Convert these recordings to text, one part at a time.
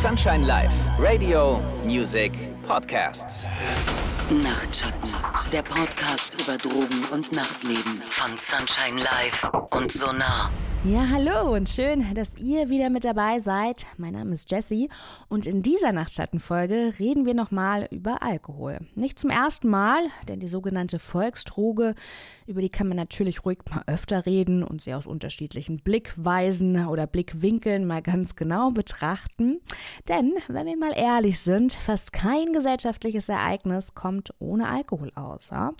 Sunshine Live, Radio, Music, Podcasts. Nachtschatten, der Podcast über Drogen und Nachtleben von Sunshine Live und Sonar. Ja, hallo und schön, dass ihr wieder mit dabei seid. Mein Name ist Jessie und in dieser Nachtschattenfolge reden wir nochmal über Alkohol. Nicht zum ersten Mal, denn die sogenannte Volksdroge, über die kann man natürlich ruhig mal öfter reden und sie aus unterschiedlichen Blickweisen oder Blickwinkeln mal ganz genau betrachten. Denn, wenn wir mal ehrlich sind, fast kein gesellschaftliches Ereignis kommt ohne Alkohol aus. Ja?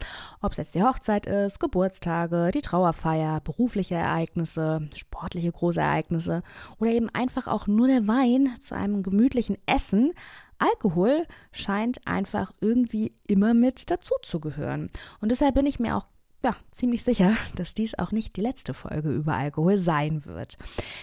Ob es jetzt die Hochzeit ist, Geburtstage, die Trauerfeier, berufliche Ereignisse, sportliche große Ereignisse oder eben einfach auch nur der Wein zu einem gemütlichen Essen. Alkohol scheint einfach irgendwie immer mit dazuzugehören. Und deshalb bin ich mir auch ja, ziemlich sicher, dass dies auch nicht die letzte Folge über Alkohol sein wird.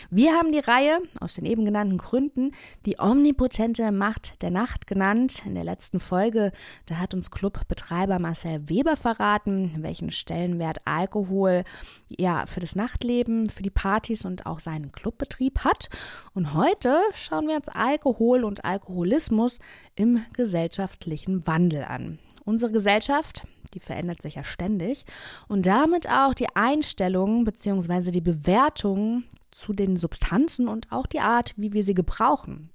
Wir haben die Reihe aus den eben genannten Gründen die omnipotente Macht der Nacht genannt. In der letzten Folge, da hat uns Clubbetreiber Marcel Weber verraten, welchen Stellenwert Alkohol ja für das Nachtleben, für die Partys und auch seinen Clubbetrieb hat. Und heute schauen wir uns Alkohol und Alkoholismus im gesellschaftlichen Wandel an. Unsere Gesellschaft, die verändert sich ja ständig und damit auch die Einstellung bzw. die Bewertung zu den Substanzen und auch die Art, wie wir sie gebrauchen.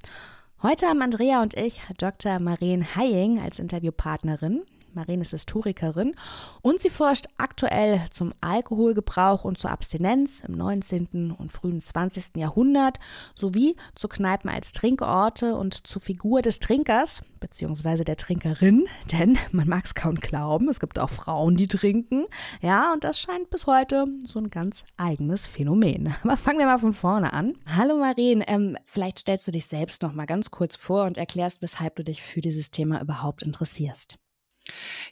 Heute haben Andrea und ich Dr. Maren Haying als Interviewpartnerin. Maren ist Historikerin und sie forscht aktuell zum Alkoholgebrauch und zur Abstinenz im 19. und frühen 20. Jahrhundert sowie zu Kneipen als Trinkorte und zur Figur des Trinkers bzw. der Trinkerin, denn man mag es kaum glauben, es gibt auch Frauen, die trinken. Ja, und das scheint bis heute so ein ganz eigenes Phänomen. Aber fangen wir mal von vorne an. Hallo Maren, ähm, vielleicht stellst du dich selbst noch mal ganz kurz vor und erklärst, weshalb du dich für dieses Thema überhaupt interessierst.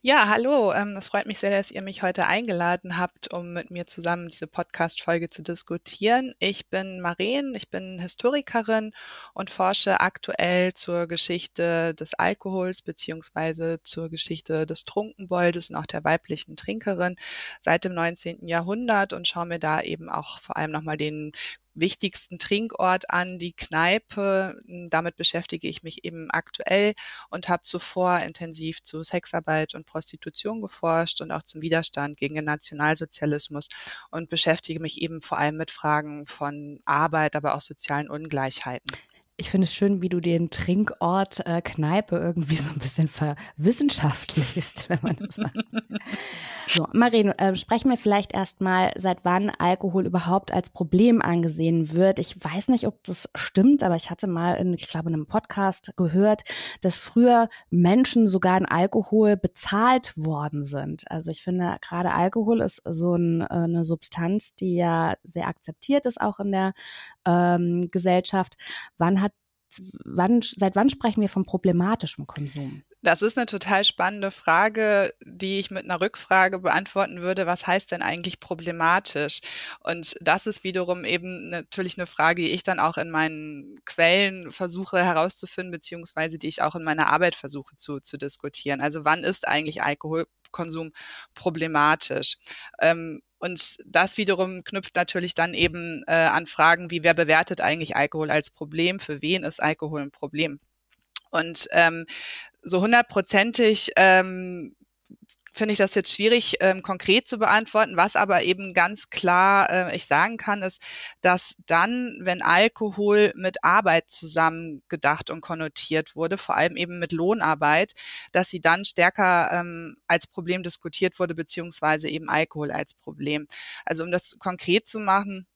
Ja, hallo. Ähm, es freut mich sehr, dass ihr mich heute eingeladen habt, um mit mir zusammen diese Podcast-Folge zu diskutieren. Ich bin Maren, ich bin Historikerin und forsche aktuell zur Geschichte des Alkohols beziehungsweise zur Geschichte des Trunkenboldes und auch der weiblichen Trinkerin seit dem 19. Jahrhundert und schaue mir da eben auch vor allem nochmal den wichtigsten Trinkort an, die Kneipe. Damit beschäftige ich mich eben aktuell und habe zuvor intensiv zu Sexarbeit und Prostitution geforscht und auch zum Widerstand gegen den Nationalsozialismus und beschäftige mich eben vor allem mit Fragen von Arbeit, aber auch sozialen Ungleichheiten. Ich finde es schön, wie du den Trinkort äh, Kneipe irgendwie so ein bisschen verwissenschaftlichst, wenn man das sagt. so, Marien, äh, sprechen wir vielleicht erstmal, seit wann Alkohol überhaupt als Problem angesehen wird. Ich weiß nicht, ob das stimmt, aber ich hatte mal in, ich glaube, in einem Podcast gehört, dass früher Menschen sogar in Alkohol bezahlt worden sind. Also ich finde, gerade Alkohol ist so ein, äh, eine Substanz, die ja sehr akzeptiert ist, auch in der ähm, Gesellschaft. Wann hat wann, seit wann sprechen wir von problematischem Konsum? Das ist eine total spannende Frage, die ich mit einer Rückfrage beantworten würde. Was heißt denn eigentlich problematisch? Und das ist wiederum eben natürlich eine Frage, die ich dann auch in meinen Quellen versuche herauszufinden, beziehungsweise die ich auch in meiner Arbeit versuche zu, zu diskutieren. Also wann ist eigentlich Alkoholkonsum problematisch? Ähm, und das wiederum knüpft natürlich dann eben äh, an Fragen wie, wer bewertet eigentlich Alkohol als Problem? Für wen ist Alkohol ein Problem? Und ähm, so hundertprozentig ähm, finde ich das jetzt schwierig ähm, konkret zu beantworten. Was aber eben ganz klar äh, ich sagen kann, ist, dass dann, wenn Alkohol mit Arbeit zusammen gedacht und konnotiert wurde, vor allem eben mit Lohnarbeit, dass sie dann stärker ähm, als Problem diskutiert wurde, beziehungsweise eben Alkohol als Problem. Also um das konkret zu machen,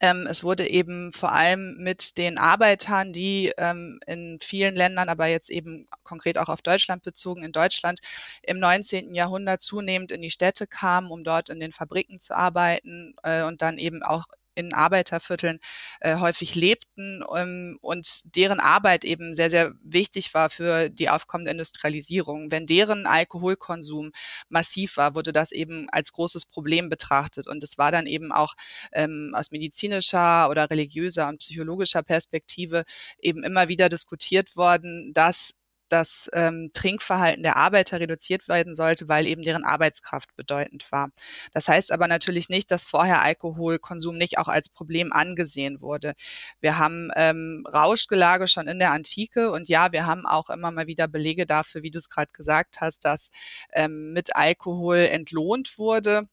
ähm, es wurde eben vor allem mit den Arbeitern, die ähm, in vielen Ländern, aber jetzt eben konkret auch auf Deutschland bezogen, in Deutschland im 19. Jahrhundert zunehmend in die Städte kamen, um dort in den Fabriken zu arbeiten äh, und dann eben auch in Arbeitervierteln äh, häufig lebten ähm, und deren Arbeit eben sehr, sehr wichtig war für die aufkommende Industrialisierung. Wenn deren Alkoholkonsum massiv war, wurde das eben als großes Problem betrachtet. Und es war dann eben auch ähm, aus medizinischer oder religiöser und psychologischer Perspektive eben immer wieder diskutiert worden, dass das ähm, Trinkverhalten der Arbeiter reduziert werden sollte, weil eben deren Arbeitskraft bedeutend war. Das heißt aber natürlich nicht, dass vorher Alkoholkonsum nicht auch als Problem angesehen wurde. Wir haben ähm, Rauschgelage schon in der Antike und ja, wir haben auch immer mal wieder Belege dafür, wie du es gerade gesagt hast, dass ähm, mit Alkohol entlohnt wurde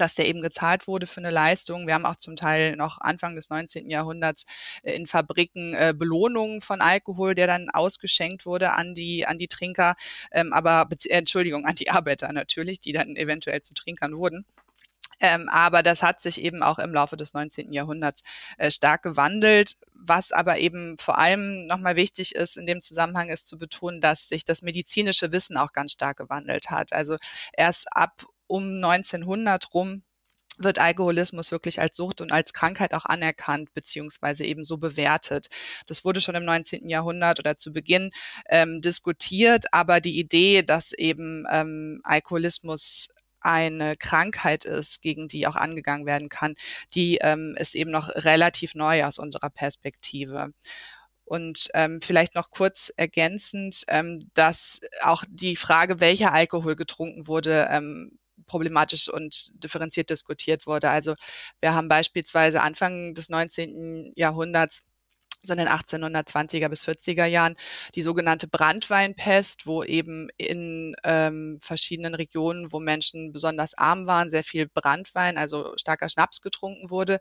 dass der eben gezahlt wurde für eine Leistung. Wir haben auch zum Teil noch Anfang des 19. Jahrhunderts äh, in Fabriken äh, Belohnungen von Alkohol, der dann ausgeschenkt wurde an die, an die Trinker, ähm, aber, äh, Entschuldigung, an die Arbeiter natürlich, die dann eventuell zu Trinkern wurden. Ähm, aber das hat sich eben auch im Laufe des 19. Jahrhunderts äh, stark gewandelt. Was aber eben vor allem nochmal wichtig ist, in dem Zusammenhang ist zu betonen, dass sich das medizinische Wissen auch ganz stark gewandelt hat. Also erst ab um 1900 rum wird Alkoholismus wirklich als Sucht und als Krankheit auch anerkannt beziehungsweise eben so bewertet. Das wurde schon im 19. Jahrhundert oder zu Beginn ähm, diskutiert, aber die Idee, dass eben ähm, Alkoholismus eine Krankheit ist, gegen die auch angegangen werden kann, die ähm, ist eben noch relativ neu aus unserer Perspektive. Und ähm, vielleicht noch kurz ergänzend, ähm, dass auch die Frage, welcher Alkohol getrunken wurde, ähm, problematisch und differenziert diskutiert wurde. Also wir haben beispielsweise Anfang des 19. Jahrhunderts so in den 1820er bis 40er Jahren die sogenannte Brandweinpest, wo eben in ähm, verschiedenen Regionen, wo Menschen besonders arm waren, sehr viel Brandwein, also starker Schnaps getrunken wurde,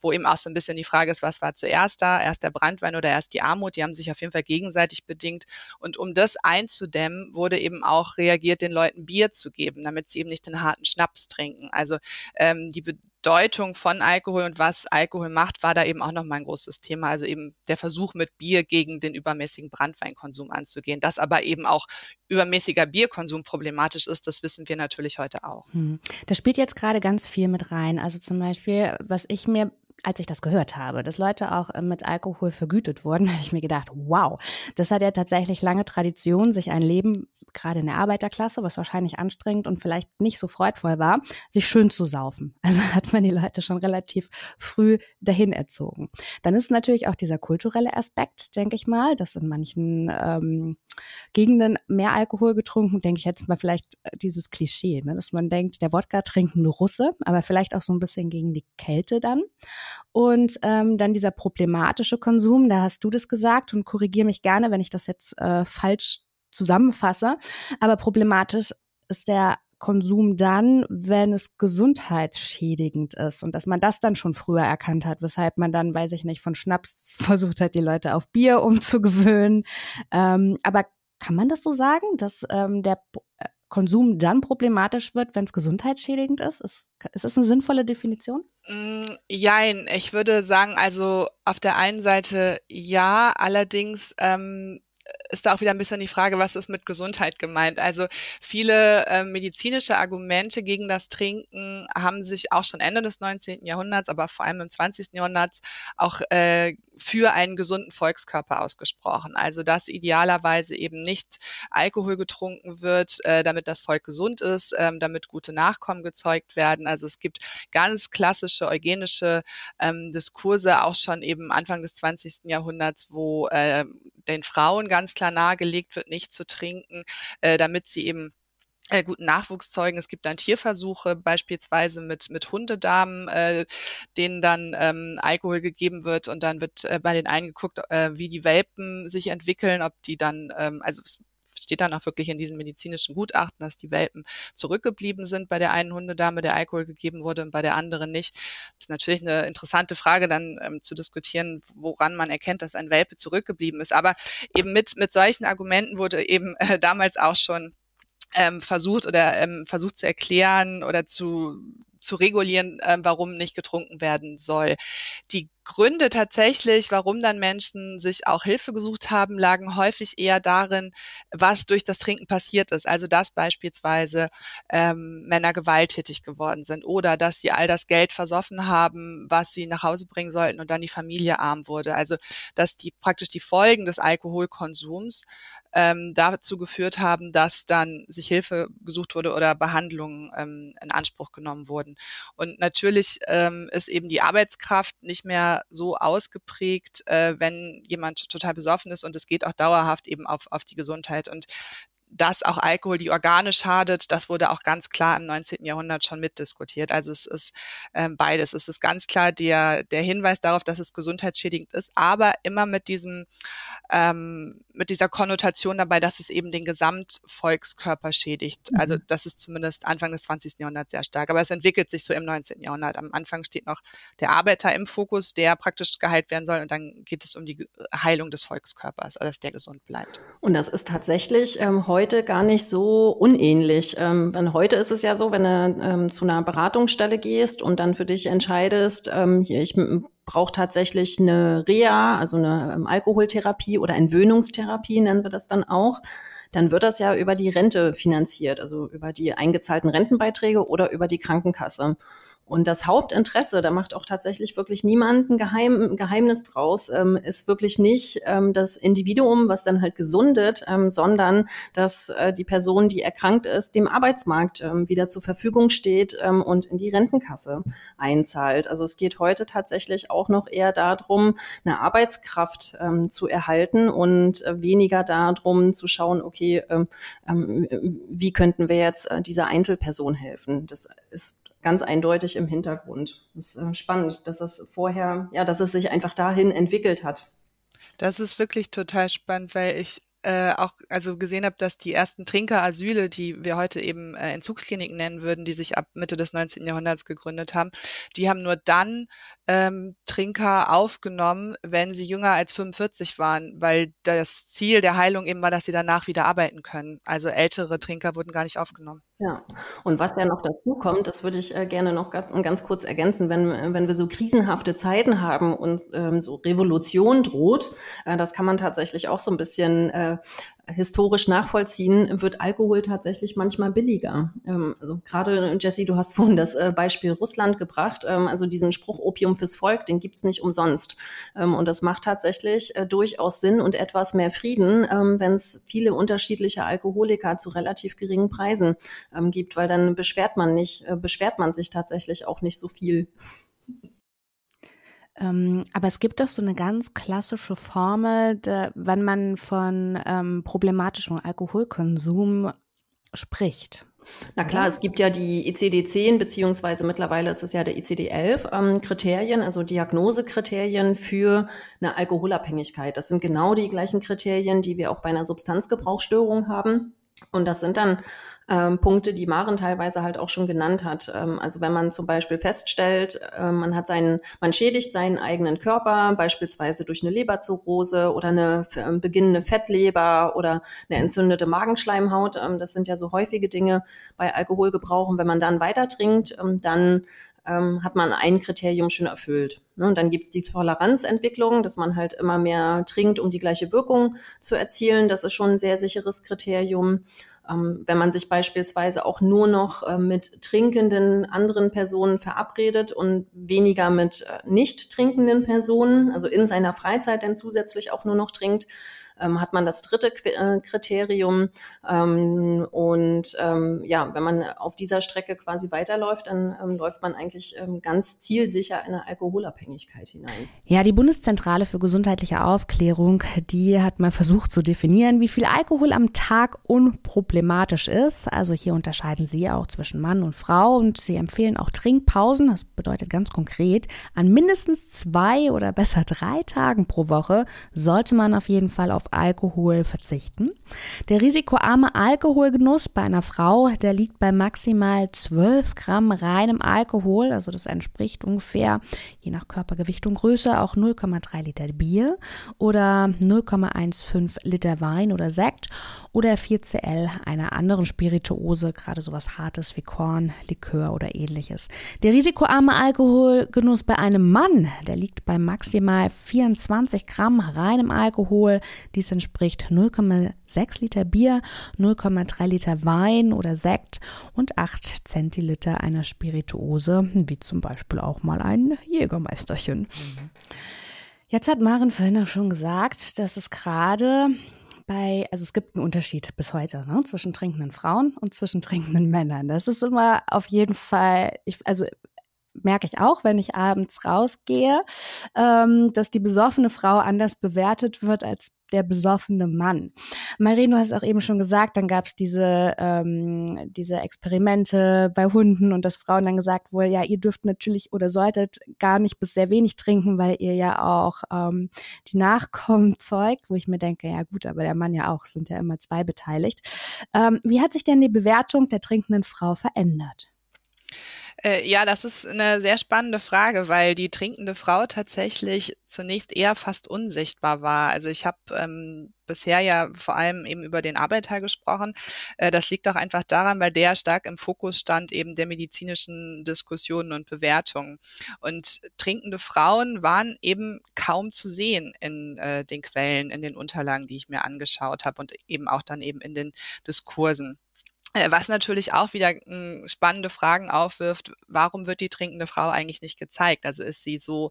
wo eben auch so ein bisschen die Frage ist, was war zuerst da, erst der Brandwein oder erst die Armut, die haben sich auf jeden Fall gegenseitig bedingt. Und um das einzudämmen, wurde eben auch reagiert, den Leuten Bier zu geben, damit sie eben nicht den harten Schnaps trinken. Also ähm, die Bedeutung von Alkohol und was Alkohol macht, war da eben auch nochmal ein großes Thema. Also eben der Versuch mit Bier gegen den übermäßigen Brandweinkonsum anzugehen. Dass aber eben auch übermäßiger Bierkonsum problematisch ist, das wissen wir natürlich heute auch. Hm. Das spielt jetzt gerade ganz viel mit rein. Also zum Beispiel, was ich mir als ich das gehört habe, dass Leute auch äh, mit Alkohol vergütet wurden, habe ich mir gedacht, wow, das hat ja tatsächlich lange Tradition, sich ein Leben, gerade in der Arbeiterklasse, was wahrscheinlich anstrengend und vielleicht nicht so freudvoll war, sich schön zu saufen. Also hat man die Leute schon relativ früh dahin erzogen. Dann ist natürlich auch dieser kulturelle Aspekt, denke ich mal, dass in manchen ähm, Gegenden mehr Alkohol getrunken, denke ich jetzt mal vielleicht äh, dieses Klischee, ne, dass man denkt, der Wodka trinkt ein Russe, aber vielleicht auch so ein bisschen gegen die Kälte dann. Und ähm, dann dieser problematische Konsum, da hast du das gesagt und korrigiere mich gerne, wenn ich das jetzt äh, falsch zusammenfasse. Aber problematisch ist der Konsum dann, wenn es gesundheitsschädigend ist und dass man das dann schon früher erkannt hat, weshalb man dann, weiß ich nicht, von Schnaps versucht hat, die Leute auf Bier umzugewöhnen. Ähm, aber kann man das so sagen, dass ähm, der äh, Konsum dann problematisch wird, wenn es gesundheitsschädigend ist? Ist, ist das eine sinnvolle Definition? Mm, jein, ich würde sagen, also auf der einen Seite ja, allerdings ähm, ist da auch wieder ein bisschen die Frage, was ist mit Gesundheit gemeint? Also viele äh, medizinische Argumente gegen das Trinken haben sich auch schon Ende des 19. Jahrhunderts, aber vor allem im 20. Jahrhundert auch äh, für einen gesunden Volkskörper ausgesprochen. Also dass idealerweise eben nicht Alkohol getrunken wird, äh, damit das Volk gesund ist, ähm, damit gute Nachkommen gezeugt werden. Also es gibt ganz klassische eugenische ähm, Diskurse, auch schon eben Anfang des 20. Jahrhunderts, wo äh, den Frauen ganz klar nahegelegt wird, nicht zu trinken, äh, damit sie eben äh, guten Nachwuchs zeugen. Es gibt dann Tierversuche, beispielsweise mit, mit Hundedamen, äh, denen dann ähm, Alkohol gegeben wird und dann wird äh, bei den einen geguckt, äh, wie die Welpen sich entwickeln, ob die dann, ähm, also steht dann auch wirklich in diesen medizinischen Gutachten, dass die Welpen zurückgeblieben sind bei der einen Hundedame, der Alkohol gegeben wurde und bei der anderen nicht. Das ist natürlich eine interessante Frage dann ähm, zu diskutieren, woran man erkennt, dass ein Welpe zurückgeblieben ist. Aber eben mit, mit solchen Argumenten wurde eben äh, damals auch schon ähm, versucht oder ähm, versucht zu erklären oder zu zu regulieren, äh, warum nicht getrunken werden soll. Die Gründe tatsächlich, warum dann Menschen sich auch Hilfe gesucht haben, lagen häufig eher darin, was durch das Trinken passiert ist. Also dass beispielsweise ähm, Männer gewalttätig geworden sind oder dass sie all das Geld versoffen haben, was sie nach Hause bringen sollten und dann die Familie arm wurde. Also dass die praktisch die Folgen des Alkoholkonsums ähm, dazu geführt haben, dass dann sich Hilfe gesucht wurde oder Behandlungen ähm, in Anspruch genommen wurden. Und natürlich ähm, ist eben die Arbeitskraft nicht mehr so ausgeprägt, äh, wenn jemand total besoffen ist und es geht auch dauerhaft eben auf, auf die Gesundheit. Und dass auch Alkohol die Organe schadet, das wurde auch ganz klar im 19. Jahrhundert schon mitdiskutiert. Also es ist ähm, beides. Es ist ganz klar der, der Hinweis darauf, dass es gesundheitsschädigend ist, aber immer mit diesem, ähm, mit dieser Konnotation dabei, dass es eben den Gesamtvolkskörper schädigt. Mhm. Also das ist zumindest Anfang des 20. Jahrhunderts sehr stark. Aber es entwickelt sich so im 19. Jahrhundert. Am Anfang steht noch der Arbeiter im Fokus, der praktisch geheilt werden soll. Und dann geht es um die Heilung des Volkskörpers, also dass der gesund bleibt. Und das ist tatsächlich ähm, heute heute gar nicht so unähnlich. Ähm, wenn heute ist es ja so, wenn du ähm, zu einer Beratungsstelle gehst und dann für dich entscheidest, ähm, hier, ich brauche tatsächlich eine Reha, also eine ähm, Alkoholtherapie oder Entwöhnungstherapie nennen wir das dann auch, dann wird das ja über die Rente finanziert, also über die eingezahlten Rentenbeiträge oder über die Krankenkasse. Und das Hauptinteresse, da macht auch tatsächlich wirklich niemand ein Geheim, Geheimnis draus, ähm, ist wirklich nicht ähm, das Individuum, was dann halt gesundet, ähm, sondern dass äh, die Person, die erkrankt ist, dem Arbeitsmarkt ähm, wieder zur Verfügung steht ähm, und in die Rentenkasse einzahlt. Also es geht heute tatsächlich auch noch eher darum, eine Arbeitskraft ähm, zu erhalten und äh, weniger darum zu schauen, okay, wie könnten wir jetzt äh, dieser Einzelperson helfen. Das ist ganz eindeutig im Hintergrund. Das ist äh, spannend, dass es vorher, ja, dass es sich einfach dahin entwickelt hat. Das ist wirklich total spannend, weil ich äh, auch also gesehen habe, dass die ersten Trinkerasyle, die wir heute eben äh, Entzugskliniken nennen würden, die sich ab Mitte des 19. Jahrhunderts gegründet haben, die haben nur dann ähm, Trinker aufgenommen, wenn sie jünger als 45 waren, weil das Ziel der Heilung eben war, dass sie danach wieder arbeiten können. Also ältere Trinker wurden gar nicht aufgenommen. Ja, und was ja noch dazu kommt, das würde ich äh, gerne noch ganz, kurz ergänzen, wenn, wenn wir so krisenhafte Zeiten haben und ähm, so Revolution droht, äh, das kann man tatsächlich auch so ein bisschen äh, historisch nachvollziehen, wird Alkohol tatsächlich manchmal billiger. Ähm, also gerade, Jesse, du hast vorhin das äh, Beispiel Russland gebracht. Ähm, also diesen Spruch Opium fürs Volk, den gibt's nicht umsonst. Ähm, und das macht tatsächlich äh, durchaus Sinn und etwas mehr Frieden, wenn es viele unterschiedliche Alkoholiker zu relativ geringen Preisen gibt, weil dann beschwert man nicht, äh, beschwert man sich tatsächlich auch nicht so viel. Ähm, aber es gibt doch so eine ganz klassische Formel, de, wenn man von ähm, problematischem Alkoholkonsum spricht. Na klar, es gibt ja die ICD-10 beziehungsweise mittlerweile ist es ja der ICD-11 ähm, Kriterien, also Diagnosekriterien für eine Alkoholabhängigkeit. Das sind genau die gleichen Kriterien, die wir auch bei einer Substanzgebrauchsstörung haben. Und das sind dann ähm, Punkte, die Maren teilweise halt auch schon genannt hat. Ähm, also wenn man zum Beispiel feststellt, äh, man hat seinen, man schädigt seinen eigenen Körper, beispielsweise durch eine Leberzirrhose oder eine äh, beginnende Fettleber oder eine entzündete Magenschleimhaut. Ähm, das sind ja so häufige Dinge bei Alkoholgebrauch. Und wenn man dann weiter trinkt, ähm, dann ähm, hat man ein Kriterium schon erfüllt. Ne? Und dann gibt's die Toleranzentwicklung, dass man halt immer mehr trinkt, um die gleiche Wirkung zu erzielen. Das ist schon ein sehr sicheres Kriterium. Ähm, wenn man sich beispielsweise auch nur noch äh, mit trinkenden anderen Personen verabredet und weniger mit äh, nicht trinkenden Personen, also in seiner Freizeit dann zusätzlich auch nur noch trinkt, ähm, hat man das dritte Qu äh, Kriterium. Ähm, und ähm, ja, wenn man auf dieser Strecke quasi weiterläuft, dann ähm, läuft man eigentlich ähm, ganz zielsicher in eine Alkoholabhängigkeit hinein. Ja, die Bundeszentrale für gesundheitliche Aufklärung, die hat mal versucht zu definieren, wie viel Alkohol am Tag unproblematisch ist. Also hier unterscheiden sie auch zwischen Mann und Frau und sie empfehlen auch Trinkpausen. Das bedeutet ganz konkret, an mindestens zwei oder besser drei Tagen pro Woche sollte man auf jeden Fall auf Alkohol verzichten. Der risikoarme Alkoholgenuss bei einer Frau, der liegt bei maximal 12 Gramm reinem Alkohol, also das entspricht ungefähr, je nach Körpergewicht und Größe, auch 0,3 Liter Bier oder 0,15 Liter Wein oder Sekt oder 4 Cl einer anderen Spirituose, gerade sowas Hartes wie Korn, Likör oder ähnliches. Der risikoarme Alkoholgenuss bei einem Mann, der liegt bei maximal 24 Gramm reinem Alkohol. Dies entspricht 0,6 Liter Bier, 0,3 Liter Wein oder Sekt und 8 Zentiliter einer Spirituose, wie zum Beispiel auch mal ein Jägermeisterchen. Mhm. Jetzt hat Maren vorhin auch schon gesagt, dass es gerade bei, also es gibt einen Unterschied bis heute ne, zwischen trinkenden Frauen und zwischen trinkenden Männern. Das ist immer auf jeden Fall, ich, also merke ich auch, wenn ich abends rausgehe, ähm, dass die besoffene Frau anders bewertet wird als der besoffene Mann. Marien, du hast auch eben schon gesagt, dann gab es diese, ähm, diese Experimente bei Hunden und dass Frauen dann gesagt wurden, ja, ihr dürft natürlich oder solltet gar nicht bis sehr wenig trinken, weil ihr ja auch ähm, die Nachkommen zeugt, wo ich mir denke, ja gut, aber der Mann ja auch, sind ja immer zwei beteiligt. Ähm, wie hat sich denn die Bewertung der trinkenden Frau verändert? Äh, ja, das ist eine sehr spannende Frage, weil die trinkende Frau tatsächlich zunächst eher fast unsichtbar war. Also ich habe ähm, bisher ja vor allem eben über den Arbeiter gesprochen. Äh, das liegt auch einfach daran, weil der stark im Fokus stand eben der medizinischen Diskussionen und Bewertungen. Und trinkende Frauen waren eben kaum zu sehen in äh, den Quellen, in den Unterlagen, die ich mir angeschaut habe und eben auch dann eben in den Diskursen. Äh, was natürlich auch wieder hm, spannende Fragen aufwirft, warum wird die trinkende Frau eigentlich nicht gezeigt? Also ist sie so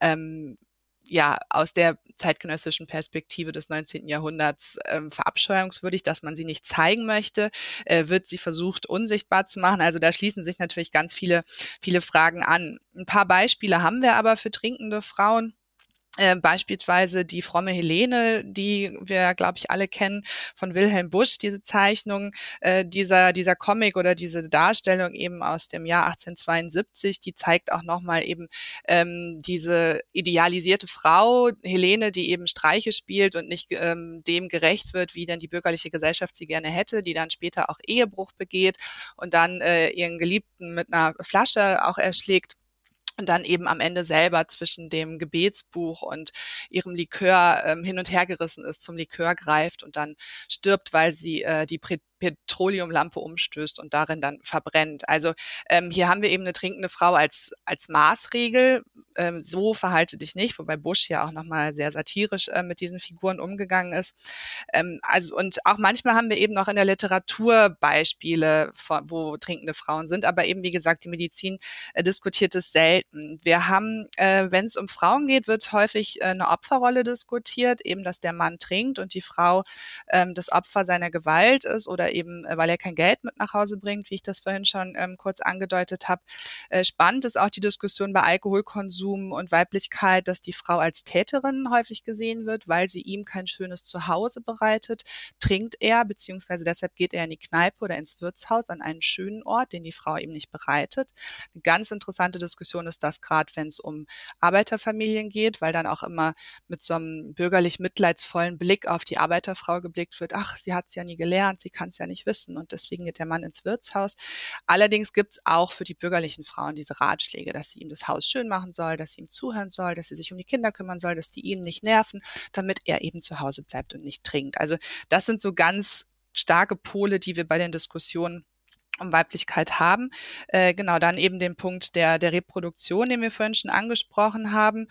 ähm, ja aus der zeitgenössischen Perspektive des 19. Jahrhunderts ähm, verabscheuungswürdig, dass man sie nicht zeigen möchte, äh, wird sie versucht unsichtbar zu machen. Also da schließen sich natürlich ganz viele viele Fragen an. Ein paar Beispiele haben wir aber für trinkende Frauen. Äh, beispielsweise die fromme Helene, die wir, glaube ich, alle kennen von Wilhelm Busch, diese Zeichnung, äh, dieser, dieser Comic oder diese Darstellung eben aus dem Jahr 1872, die zeigt auch nochmal eben ähm, diese idealisierte Frau, Helene, die eben Streiche spielt und nicht ähm, dem gerecht wird, wie denn die bürgerliche Gesellschaft sie gerne hätte, die dann später auch Ehebruch begeht und dann äh, ihren Geliebten mit einer Flasche auch erschlägt und dann eben am Ende selber zwischen dem Gebetsbuch und ihrem Likör ähm, hin und her gerissen ist, zum Likör greift und dann stirbt, weil sie äh, die Petroleumlampe umstößt und darin dann verbrennt. Also ähm, hier haben wir eben eine trinkende Frau als, als Maßregel. Ähm, so verhalte dich nicht, wobei Bush ja auch nochmal sehr satirisch äh, mit diesen Figuren umgegangen ist. Ähm, also und auch manchmal haben wir eben noch in der Literatur Beispiele, von, wo trinkende Frauen sind, aber eben wie gesagt, die Medizin äh, diskutiert es selten. Wir haben, äh, wenn es um Frauen geht, wird häufig äh, eine Opferrolle diskutiert, eben dass der Mann trinkt und die Frau ähm, das Opfer seiner Gewalt ist oder eben, äh, weil er kein Geld mit nach Hause bringt, wie ich das vorhin schon ähm, kurz angedeutet habe. Äh, spannend ist auch die Diskussion bei Alkoholkonsum und Weiblichkeit, dass die Frau als Täterin häufig gesehen wird, weil sie ihm kein schönes Zuhause bereitet. Trinkt er, beziehungsweise deshalb geht er in die Kneipe oder ins Wirtshaus an einen schönen Ort, den die Frau ihm nicht bereitet. Eine ganz interessante Diskussion ist das gerade, wenn es um Arbeiterfamilien geht, weil dann auch immer mit so einem bürgerlich mitleidsvollen Blick auf die Arbeiterfrau geblickt wird. Ach, sie hat es ja nie gelernt, sie kann es ja nicht wissen und deswegen geht der Mann ins Wirtshaus. Allerdings gibt es auch für die bürgerlichen Frauen diese Ratschläge, dass sie ihm das Haus schön machen soll, dass sie ihm zuhören soll, dass sie sich um die Kinder kümmern soll, dass die ihn nicht nerven, damit er eben zu Hause bleibt und nicht trinkt. Also das sind so ganz starke Pole, die wir bei den Diskussionen um Weiblichkeit haben. Äh, genau, dann eben den Punkt der, der Reproduktion, den wir vorhin schon angesprochen haben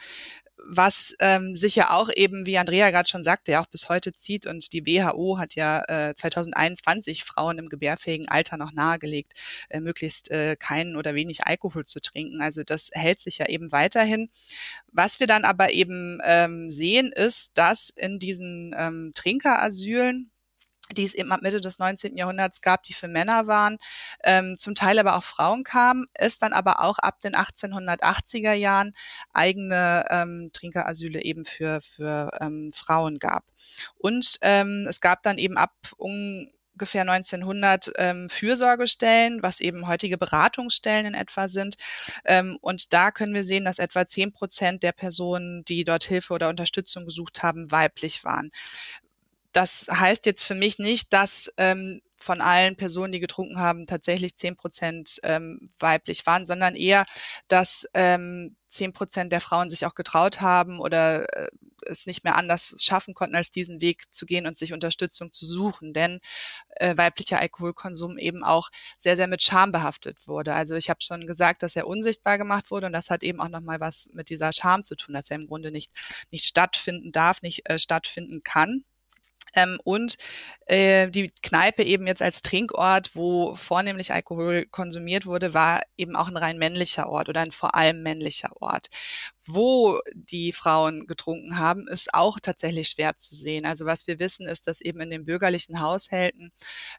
was ähm, sich ja auch eben, wie Andrea gerade schon sagte, ja auch bis heute zieht. Und die WHO hat ja äh, 2021 Frauen im gebärfähigen Alter noch nahegelegt, äh, möglichst äh, keinen oder wenig Alkohol zu trinken. Also das hält sich ja eben weiterhin. Was wir dann aber eben ähm, sehen, ist, dass in diesen ähm, Trinkerasylen die es eben ab Mitte des 19. Jahrhunderts gab, die für Männer waren, ähm, zum Teil aber auch Frauen kamen, es dann aber auch ab den 1880er Jahren eigene ähm, Trinkerasyle eben für, für ähm, Frauen gab. Und ähm, es gab dann eben ab ungefähr 1900 ähm, Fürsorgestellen, was eben heutige Beratungsstellen in etwa sind. Ähm, und da können wir sehen, dass etwa zehn Prozent der Personen, die dort Hilfe oder Unterstützung gesucht haben, weiblich waren das heißt jetzt für mich nicht, dass ähm, von allen Personen, die getrunken haben, tatsächlich zehn Prozent ähm, weiblich waren, sondern eher, dass ähm, zehn ähm, Prozent der Frauen sich auch getraut haben oder äh, es nicht mehr anders schaffen konnten, als diesen Weg zu gehen und sich Unterstützung zu suchen, denn äh, weiblicher Alkoholkonsum eben auch sehr, sehr mit Scham behaftet wurde. Also ich habe schon gesagt, dass er unsichtbar gemacht wurde und das hat eben auch nochmal was mit dieser Scham zu tun, dass er im Grunde nicht, nicht stattfinden darf, nicht äh, stattfinden kann. Ähm, und äh, die Kneipe eben jetzt als Trinkort, wo vornehmlich Alkohol konsumiert wurde, war eben auch ein rein männlicher Ort oder ein vor allem männlicher Ort. Wo die Frauen getrunken haben, ist auch tatsächlich schwer zu sehen. Also was wir wissen, ist, dass eben in den bürgerlichen Haushalten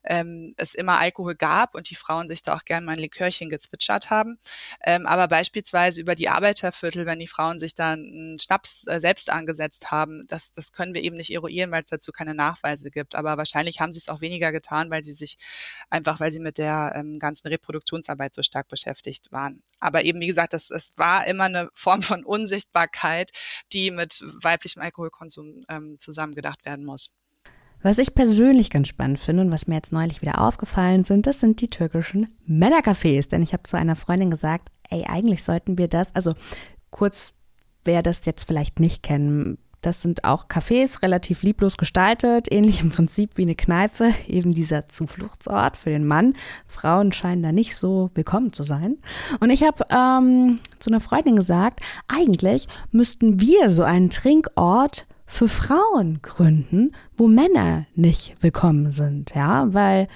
ähm, es immer Alkohol gab und die Frauen sich da auch gerne mal ein Likörchen gezwitschert haben. Ähm, aber beispielsweise über die Arbeiterviertel, wenn die Frauen sich da einen Schnaps äh, selbst angesetzt haben, das, das können wir eben nicht eruieren, weil es dazu keine Nachweise gibt. Aber wahrscheinlich haben sie es auch weniger getan, weil sie sich einfach, weil sie mit der ähm, ganzen Reproduktionsarbeit so stark beschäftigt waren. Aber eben, wie gesagt, das, es war immer eine Form von Unsichtbarkeit, die mit weiblichem Alkoholkonsum ähm, zusammengedacht werden muss. Was ich persönlich ganz spannend finde und was mir jetzt neulich wieder aufgefallen sind, das sind die türkischen Männercafés. Denn ich habe zu einer Freundin gesagt, ey, eigentlich sollten wir das, also kurz, wer das jetzt vielleicht nicht kennen das sind auch Cafés, relativ lieblos gestaltet, ähnlich im Prinzip wie eine Kneipe, eben dieser Zufluchtsort für den Mann. Frauen scheinen da nicht so willkommen zu sein. Und ich habe ähm, zu einer Freundin gesagt, eigentlich müssten wir so einen Trinkort für Frauen gründen, wo Männer nicht willkommen sind, ja, weil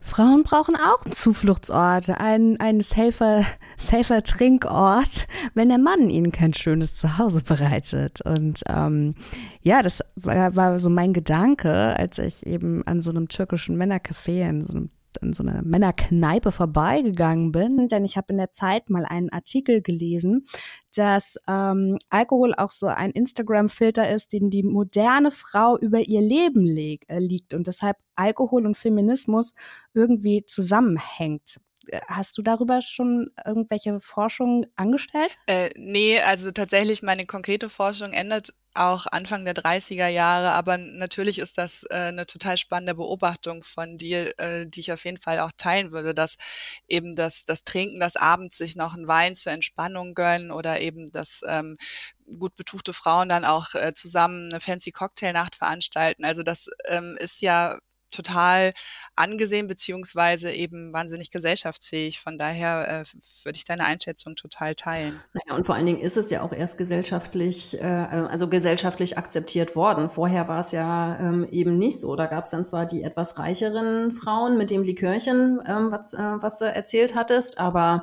Frauen brauchen auch einen Zufluchtsort, einen, einen safer, safer Trinkort, wenn der Mann ihnen kein schönes Zuhause bereitet. Und ähm, ja, das war, war so mein Gedanke, als ich eben an so einem türkischen Männercafé, in so einem an so einer Männerkneipe vorbeigegangen bin, denn ich habe in der Zeit mal einen Artikel gelesen, dass ähm, Alkohol auch so ein Instagram-Filter ist, den die moderne Frau über ihr Leben leg, äh, liegt und deshalb Alkohol und Feminismus irgendwie zusammenhängt. Hast du darüber schon irgendwelche Forschung angestellt? Äh, nee, also tatsächlich meine konkrete Forschung endet auch Anfang der 30er Jahre, aber natürlich ist das äh, eine total spannende Beobachtung von dir, äh, die ich auf jeden Fall auch teilen würde, dass eben das, das Trinken, das abends sich noch einen Wein zur Entspannung gönnen oder eben das ähm, gut betuchte Frauen dann auch äh, zusammen eine fancy Cocktailnacht veranstalten. Also das ähm, ist ja total angesehen beziehungsweise eben wahnsinnig gesellschaftsfähig. Von daher äh, würde ich deine Einschätzung total teilen. Naja, und vor allen Dingen ist es ja auch erst gesellschaftlich, äh, also gesellschaftlich akzeptiert worden. Vorher war es ja ähm, eben nicht so. Da gab es dann zwar die etwas reicheren Frauen mit dem Likörchen, ähm, was, äh, was du erzählt hattest, aber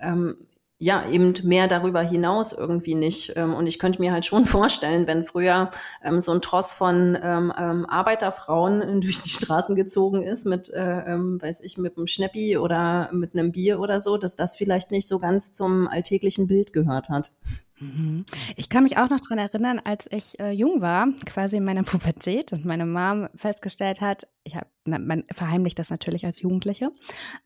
ähm, ja, eben mehr darüber hinaus irgendwie nicht. Ähm, und ich könnte mir halt schon vorstellen, wenn früher ähm, so ein Tross von ähm, ähm, Arbeiterfrauen durch die Straßen gezogen ist mit, äh, ähm, weiß ich, mit einem Schnäppi oder mit einem Bier oder so, dass das vielleicht nicht so ganz zum alltäglichen Bild gehört hat. Mhm. Ich kann mich auch noch dran erinnern, als ich äh, jung war, quasi in meiner Pubertät und meine Mom festgestellt hat, ich hab, man verheimlicht das natürlich als Jugendliche,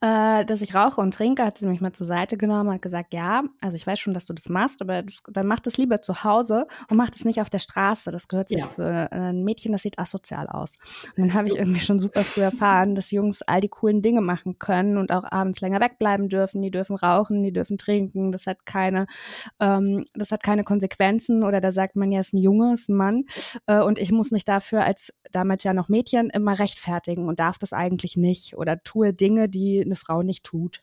äh, dass ich rauche und trinke, hat sie mich mal zur Seite genommen und hat gesagt, ja, also ich weiß schon, dass du das machst, aber du, dann mach das lieber zu Hause und mach das nicht auf der Straße. Das gehört sich ja. für ein Mädchen, das sieht asozial aus. Und dann habe ich irgendwie schon super früh erfahren, dass Jungs all die coolen Dinge machen können und auch abends länger wegbleiben dürfen. Die dürfen rauchen, die dürfen trinken. Das hat keine, ähm, das hat keine Konsequenzen oder da sagt man ja, ist ein Junge, ist ein Mann äh, und ich muss mich dafür als damals ja noch Mädchen immer rechtfertigen und darf das eigentlich nicht oder tue Dinge, die eine Frau nicht tut.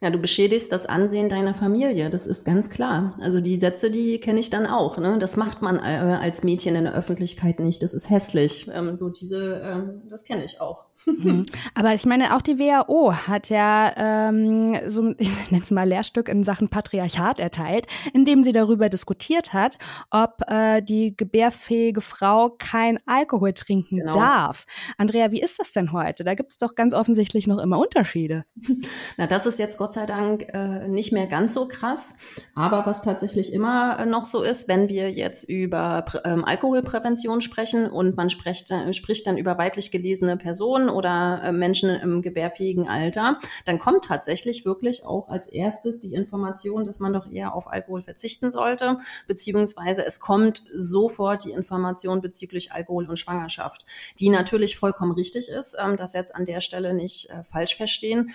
Ja, du beschädigst das Ansehen deiner Familie, das ist ganz klar. Also die Sätze, die kenne ich dann auch. Ne? Das macht man äh, als Mädchen in der Öffentlichkeit nicht. Das ist hässlich. Ähm, so diese, ähm, das kenne ich auch. Mhm. Aber ich meine, auch die WHO hat ja ähm, so, ich nenne es mal Lehrstück in Sachen Patriarchat erteilt, indem sie darüber diskutiert hat, ob äh, die gebärfähige Frau kein Alkohol trinken genau. darf. Andrea, wie ist das denn heute? Da gibt es doch ganz offensichtlich noch immer Unterschiede. Na, das ist jetzt jetzt Gott sei Dank äh, nicht mehr ganz so krass. Aber was tatsächlich immer noch so ist, wenn wir jetzt über ähm, Alkoholprävention sprechen und man spricht, äh, spricht dann über weiblich gelesene Personen oder äh, Menschen im gebärfähigen Alter, dann kommt tatsächlich wirklich auch als erstes die Information, dass man doch eher auf Alkohol verzichten sollte, beziehungsweise es kommt sofort die Information bezüglich Alkohol und Schwangerschaft, die natürlich vollkommen richtig ist, ähm, das jetzt an der Stelle nicht äh, falsch verstehen.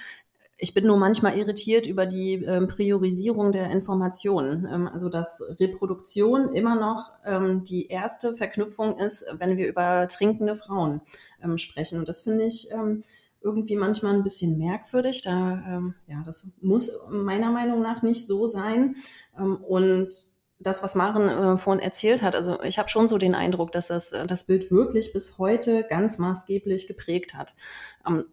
Ich bin nur manchmal irritiert über die ähm, Priorisierung der Informationen. Ähm, also dass Reproduktion immer noch ähm, die erste Verknüpfung ist, wenn wir über trinkende Frauen ähm, sprechen. Und das finde ich ähm, irgendwie manchmal ein bisschen merkwürdig. Da, ähm, ja, das muss meiner Meinung nach nicht so sein. und das, was Maren äh, vorhin erzählt hat, also ich habe schon so den Eindruck, dass das, äh, das Bild wirklich bis heute ganz maßgeblich geprägt hat. Ähm,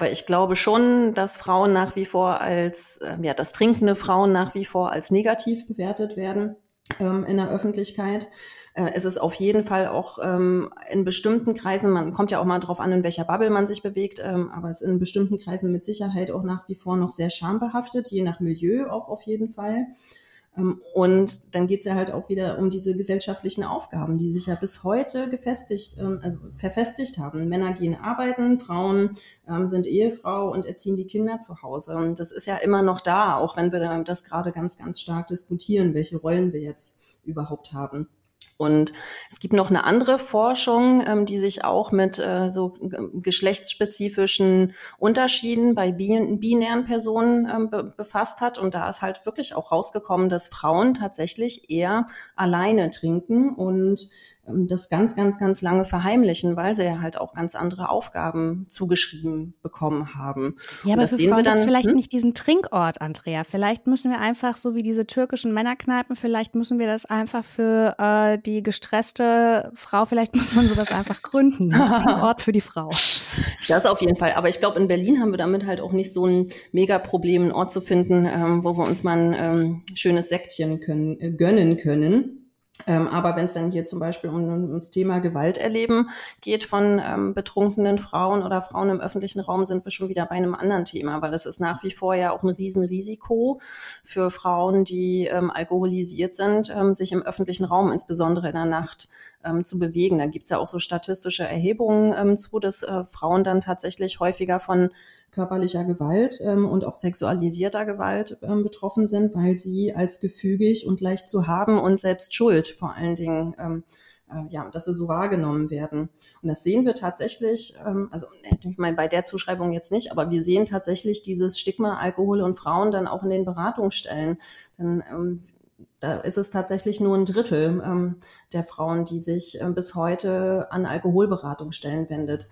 weil ich glaube schon, dass Frauen nach wie vor als, äh, ja, das trinkende Frauen nach wie vor als negativ bewertet werden. ähm, in der Öffentlichkeit. Äh, es ist auf jeden Fall auch ähm, in bestimmten Kreisen, man kommt ja auch mal drauf an, in welcher Bubble man sich bewegt, ähm, aber es ist in bestimmten Kreisen mit Sicherheit auch nach wie vor noch sehr schambehaftet, je nach Milieu auch auf jeden Fall. Ähm, und dann geht es ja halt auch wieder um diese gesellschaftlichen Aufgaben, die sich ja bis heute gefestigt, ähm, also verfestigt haben. Männer gehen arbeiten, Frauen ähm, sind Ehefrau und erziehen die Kinder zu Hause. Und das ist ja immer noch da, auch wenn wir das gerade ganz, ganz stark diskutieren, welche Rollen wir jetzt überhaupt haben. Und es gibt noch eine andere Forschung, ähm, die sich auch mit äh, so geschlechtsspezifischen Unterschieden bei binären Personen ähm, be befasst hat. Und da ist halt wirklich auch rausgekommen, dass Frauen tatsächlich eher alleine trinken und das ganz, ganz, ganz lange verheimlichen, weil sie ja halt auch ganz andere Aufgaben zugeschrieben bekommen haben. Ja, aber für Frauen dann, vielleicht hm? nicht diesen Trinkort, Andrea. Vielleicht müssen wir einfach, so wie diese türkischen Männerkneipen, vielleicht müssen wir das einfach für äh, die gestresste Frau, vielleicht muss man sowas einfach gründen. Trinkort für die Frau. Das auf jeden Fall. Aber ich glaube, in Berlin haben wir damit halt auch nicht so ein Mega-Problem, einen Ort zu finden, ähm, wo wir uns mal ein ähm, schönes Säckchen können, äh, gönnen können. Ähm, aber wenn es dann hier zum Beispiel um, um, das Thema Gewalt erleben geht von ähm, betrunkenen Frauen oder Frauen im öffentlichen Raum, sind wir schon wieder bei einem anderen Thema, weil es ist nach wie vor ja auch ein Riesenrisiko für Frauen, die ähm, alkoholisiert sind, ähm, sich im öffentlichen Raum, insbesondere in der Nacht, ähm, zu bewegen. Da gibt's ja auch so statistische Erhebungen ähm, zu, dass äh, Frauen dann tatsächlich häufiger von körperlicher Gewalt ähm, und auch sexualisierter Gewalt ähm, betroffen sind, weil sie als gefügig und leicht zu haben und selbst schuld vor allen Dingen ähm, äh, ja, dass sie so wahrgenommen werden. Und das sehen wir tatsächlich, ähm, also ich meine bei der Zuschreibung jetzt nicht, aber wir sehen tatsächlich dieses Stigma Alkohol und Frauen dann auch in den Beratungsstellen. Denn ähm, da ist es tatsächlich nur ein Drittel ähm, der Frauen, die sich äh, bis heute an Alkoholberatungsstellen wendet.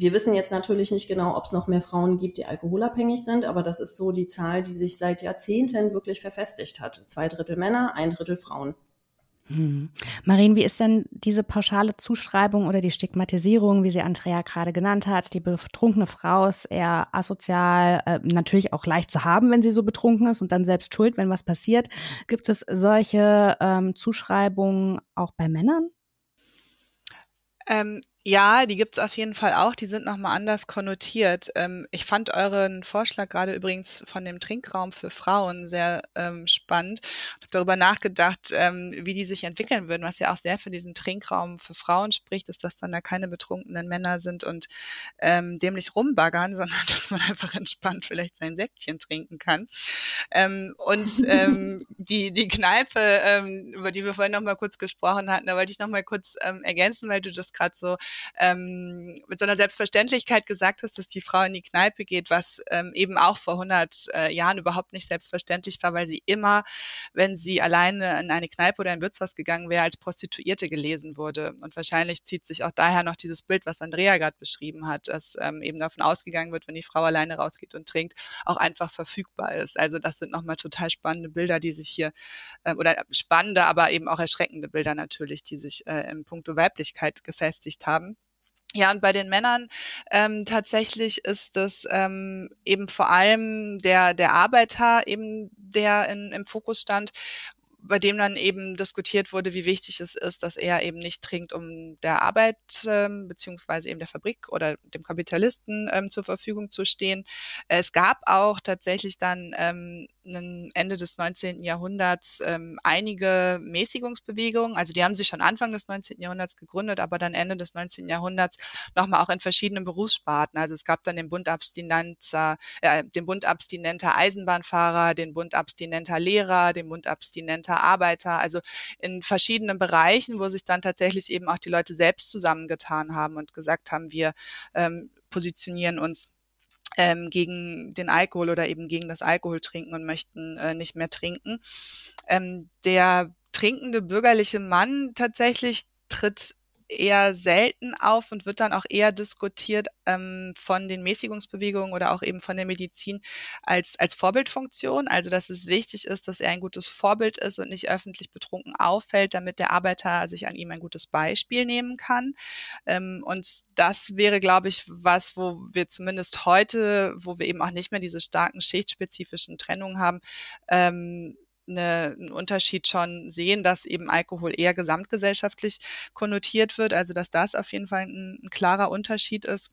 Wir wissen jetzt natürlich nicht genau, ob es noch mehr Frauen gibt, die alkoholabhängig sind, aber das ist so die Zahl, die sich seit Jahrzehnten wirklich verfestigt hat. Zwei Drittel Männer, ein Drittel Frauen. Hm. Marien, wie ist denn diese pauschale Zuschreibung oder die Stigmatisierung, wie sie Andrea gerade genannt hat? Die betrunkene Frau ist eher asozial, äh, natürlich auch leicht zu haben, wenn sie so betrunken ist und dann selbst schuld, wenn was passiert. Gibt es solche ähm, Zuschreibungen auch bei Männern? Ähm, ja, die gibt's auf jeden Fall auch. Die sind nochmal anders konnotiert. Ähm, ich fand euren Vorschlag gerade übrigens von dem Trinkraum für Frauen sehr ähm, spannend. Ich habe darüber nachgedacht, ähm, wie die sich entwickeln würden, was ja auch sehr für diesen Trinkraum für Frauen spricht, ist, dass dann da keine betrunkenen Männer sind und ähm, dämlich rumbaggern, sondern dass man einfach entspannt vielleicht sein Säckchen trinken kann. Ähm, und ähm, die, die Kneipe, ähm, über die wir vorhin nochmal kurz gesprochen hatten, da wollte ich nochmal kurz ergänzen, weil du das gerade so ähm, mit so einer Selbstverständlichkeit gesagt hast, dass die Frau in die Kneipe geht, was ähm, eben auch vor 100 äh, Jahren überhaupt nicht selbstverständlich war, weil sie immer, wenn sie alleine in eine Kneipe oder ein Wirtshaus gegangen wäre, als Prostituierte gelesen wurde. Und wahrscheinlich zieht sich auch daher noch dieses Bild, was Andrea gerade beschrieben hat, dass ähm, eben davon ausgegangen wird, wenn die Frau alleine rausgeht und trinkt, auch einfach verfügbar ist. Also das sind nochmal total spannende Bilder, die sich hier, äh, oder spannende, aber eben auch erschreckende Bilder natürlich, die sich äh, im Punkto Weiblichkeit gefestigt haben. Ja, und bei den Männern ähm, tatsächlich ist das ähm, eben vor allem der, der Arbeiter eben, der in, im Fokus stand bei dem dann eben diskutiert wurde, wie wichtig es ist, dass er eben nicht trinkt, um der Arbeit ähm, beziehungsweise eben der Fabrik oder dem Kapitalisten ähm, zur Verfügung zu stehen. Es gab auch tatsächlich dann ähm, Ende des 19. Jahrhunderts ähm, einige Mäßigungsbewegungen. Also die haben sich schon Anfang des 19. Jahrhunderts gegründet, aber dann Ende des 19. Jahrhunderts nochmal auch in verschiedenen Berufssparten. Also es gab dann den Bund Abstinenzer, äh, den Bund Abstinenter Eisenbahnfahrer, den Bund Abstinenter Lehrer, den Bund Abstinenter Arbeiter. Also in verschiedenen Bereichen, wo sich dann tatsächlich eben auch die Leute selbst zusammengetan haben und gesagt haben, wir ähm, positionieren uns ähm, gegen den Alkohol oder eben gegen das Alkoholtrinken und möchten äh, nicht mehr trinken. Ähm, der trinkende bürgerliche Mann tatsächlich tritt eher selten auf und wird dann auch eher diskutiert ähm, von den Mäßigungsbewegungen oder auch eben von der Medizin als, als Vorbildfunktion. Also dass es wichtig ist, dass er ein gutes Vorbild ist und nicht öffentlich betrunken auffällt, damit der Arbeiter sich an ihm ein gutes Beispiel nehmen kann. Ähm, und das wäre, glaube ich, was, wo wir zumindest heute, wo wir eben auch nicht mehr diese starken schichtspezifischen Trennungen haben, ähm, eine, einen Unterschied schon sehen, dass eben Alkohol eher gesamtgesellschaftlich konnotiert wird, also dass das auf jeden Fall ein, ein klarer Unterschied ist.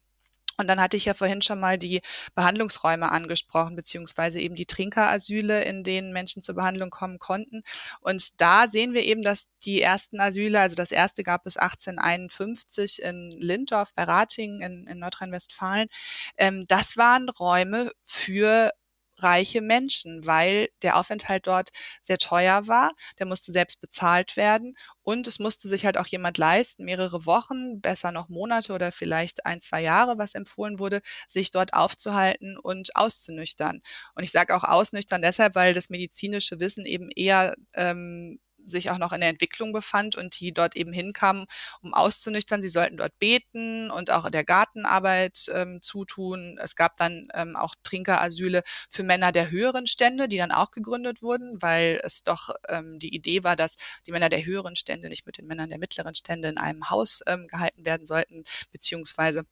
Und dann hatte ich ja vorhin schon mal die Behandlungsräume angesprochen, beziehungsweise eben die Trinkerasyle, in denen Menschen zur Behandlung kommen konnten. Und da sehen wir eben, dass die ersten Asyle, also das erste gab es 1851 in Lindorf bei Ratingen in, in Nordrhein-Westfalen, ähm, das waren Räume für reiche Menschen, weil der Aufenthalt dort sehr teuer war. Der musste selbst bezahlt werden und es musste sich halt auch jemand leisten, mehrere Wochen, besser noch Monate oder vielleicht ein, zwei Jahre, was empfohlen wurde, sich dort aufzuhalten und auszunüchtern. Und ich sage auch ausnüchtern deshalb, weil das medizinische Wissen eben eher ähm, sich auch noch in der Entwicklung befand und die dort eben hinkamen, um auszunüchtern. Sie sollten dort beten und auch der Gartenarbeit ähm, zutun. Es gab dann ähm, auch Trinkerasyle für Männer der höheren Stände, die dann auch gegründet wurden, weil es doch ähm, die Idee war, dass die Männer der höheren Stände nicht mit den Männern der mittleren Stände in einem Haus ähm, gehalten werden sollten, beziehungsweise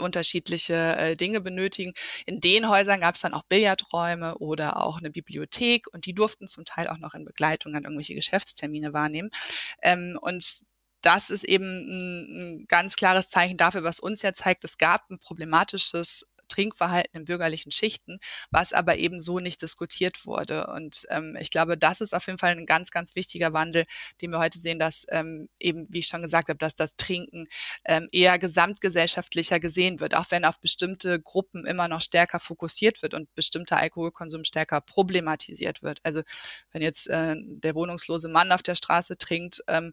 unterschiedliche äh, Dinge benötigen. In den Häusern gab es dann auch Billardräume oder auch eine Bibliothek und die durften zum Teil auch noch in Begleitung an irgendwelche Geschäftstermine wahrnehmen. Ähm, und das ist eben ein ganz klares Zeichen dafür, was uns ja zeigt, es gab ein problematisches Trinkverhalten in bürgerlichen Schichten, was aber eben so nicht diskutiert wurde. Und ähm, ich glaube, das ist auf jeden Fall ein ganz, ganz wichtiger Wandel, den wir heute sehen, dass ähm, eben, wie ich schon gesagt habe, dass das Trinken ähm, eher gesamtgesellschaftlicher gesehen wird, auch wenn auf bestimmte Gruppen immer noch stärker fokussiert wird und bestimmter Alkoholkonsum stärker problematisiert wird. Also wenn jetzt äh, der wohnungslose Mann auf der Straße trinkt, ähm,